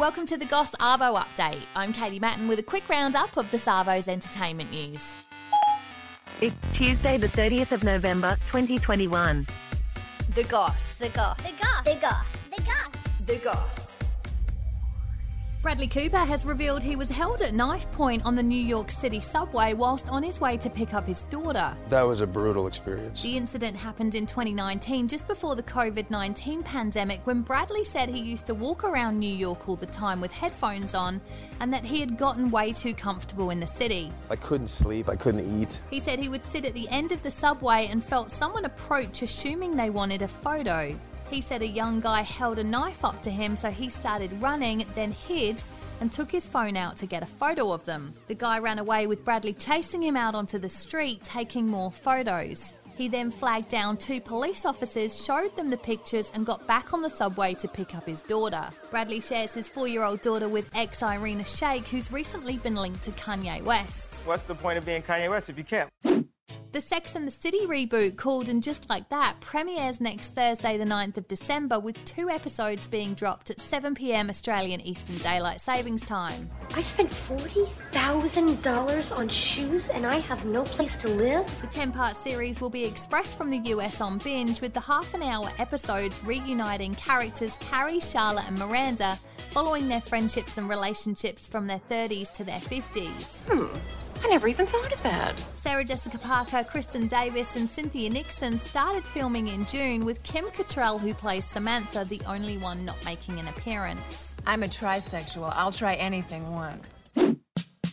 Welcome to the Goss Arvo update. I'm Katie Mattin with a quick roundup of the Savo's entertainment news. It's Tuesday, the 30th of November, 2021. The Goss. The goss. The goss. The goss. The goss. The Goss. Bradley Cooper has revealed he was held at knife point on the New York City subway whilst on his way to pick up his daughter. That was a brutal experience. The incident happened in 2019, just before the COVID 19 pandemic, when Bradley said he used to walk around New York all the time with headphones on and that he had gotten way too comfortable in the city. I couldn't sleep, I couldn't eat. He said he would sit at the end of the subway and felt someone approach, assuming they wanted a photo. He said a young guy held a knife up to him, so he started running, then hid and took his phone out to get a photo of them. The guy ran away with Bradley chasing him out onto the street, taking more photos. He then flagged down two police officers, showed them the pictures, and got back on the subway to pick up his daughter. Bradley shares his four year old daughter with ex Irina Shayk, who's recently been linked to Kanye West. What's the point of being Kanye West if you can't? The Sex and the City reboot, called And Just Like That, premieres next Thursday, the 9th of December, with two episodes being dropped at 7pm Australian Eastern Daylight Savings Time. I spent $40,000 on shoes and I have no place to live? The 10 part series will be expressed from the US on binge, with the half an hour episodes reuniting characters Carrie, Charlotte, and Miranda following their friendships and relationships from their 30s to their 50s. Hmm. I never even thought of that. Sarah Jessica Parker, Kristin Davis, and Cynthia Nixon started filming in June, with Kim Cattrall, who plays Samantha, the only one not making an appearance. I'm a trisexual. I'll try anything once.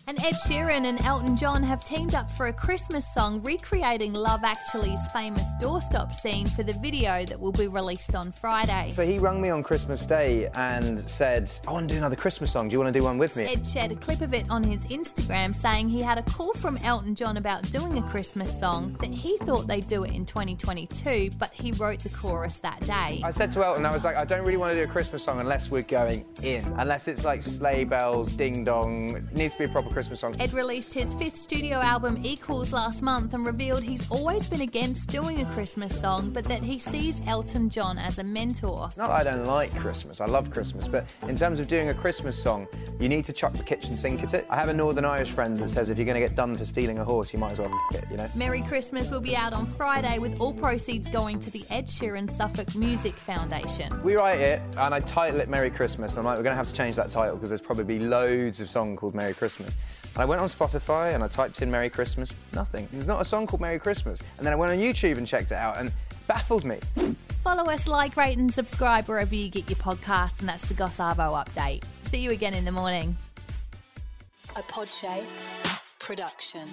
And Ed Sheeran and Elton John have teamed up for a Christmas song recreating Love Actually's famous doorstop scene for the video that will be released on Friday. So he rang me on Christmas Day and said, I want to do another Christmas song. Do you want to do one with me? Ed shared a clip of it on his Instagram saying he had a call from Elton John about doing a Christmas song, that he thought they'd do it in 2022, but he wrote the chorus that day. I said to Elton, I was like, I don't really want to do a Christmas song unless we're going in. Unless it's like sleigh bells, ding dong. It needs to be a proper Christmas song. Ed released his fifth studio album Equals last month and revealed he's always been against doing a Christmas song, but that he sees Elton John as a mentor. Not I don't like Christmas, I love Christmas, but in terms of doing a Christmas song, you need to chuck the kitchen sink at it. I have a Northern Irish friend that says if you're going to get done for stealing a horse, you might as well it, you know? Merry Christmas will be out on Friday with all proceeds going to the Ed Sheeran Suffolk Music Foundation. We write it and I title it Merry Christmas. And I'm like, we're going to have to change that title because there's probably loads of songs called Merry Christmas. And I went on Spotify and I typed in Merry Christmas. Nothing. There's not a song called Merry Christmas. And then I went on YouTube and checked it out and baffled me. Follow us, like, rate, and subscribe wherever you get your podcasts, and that's the Goss Arvo update. See you again in the morning. A Podshape production.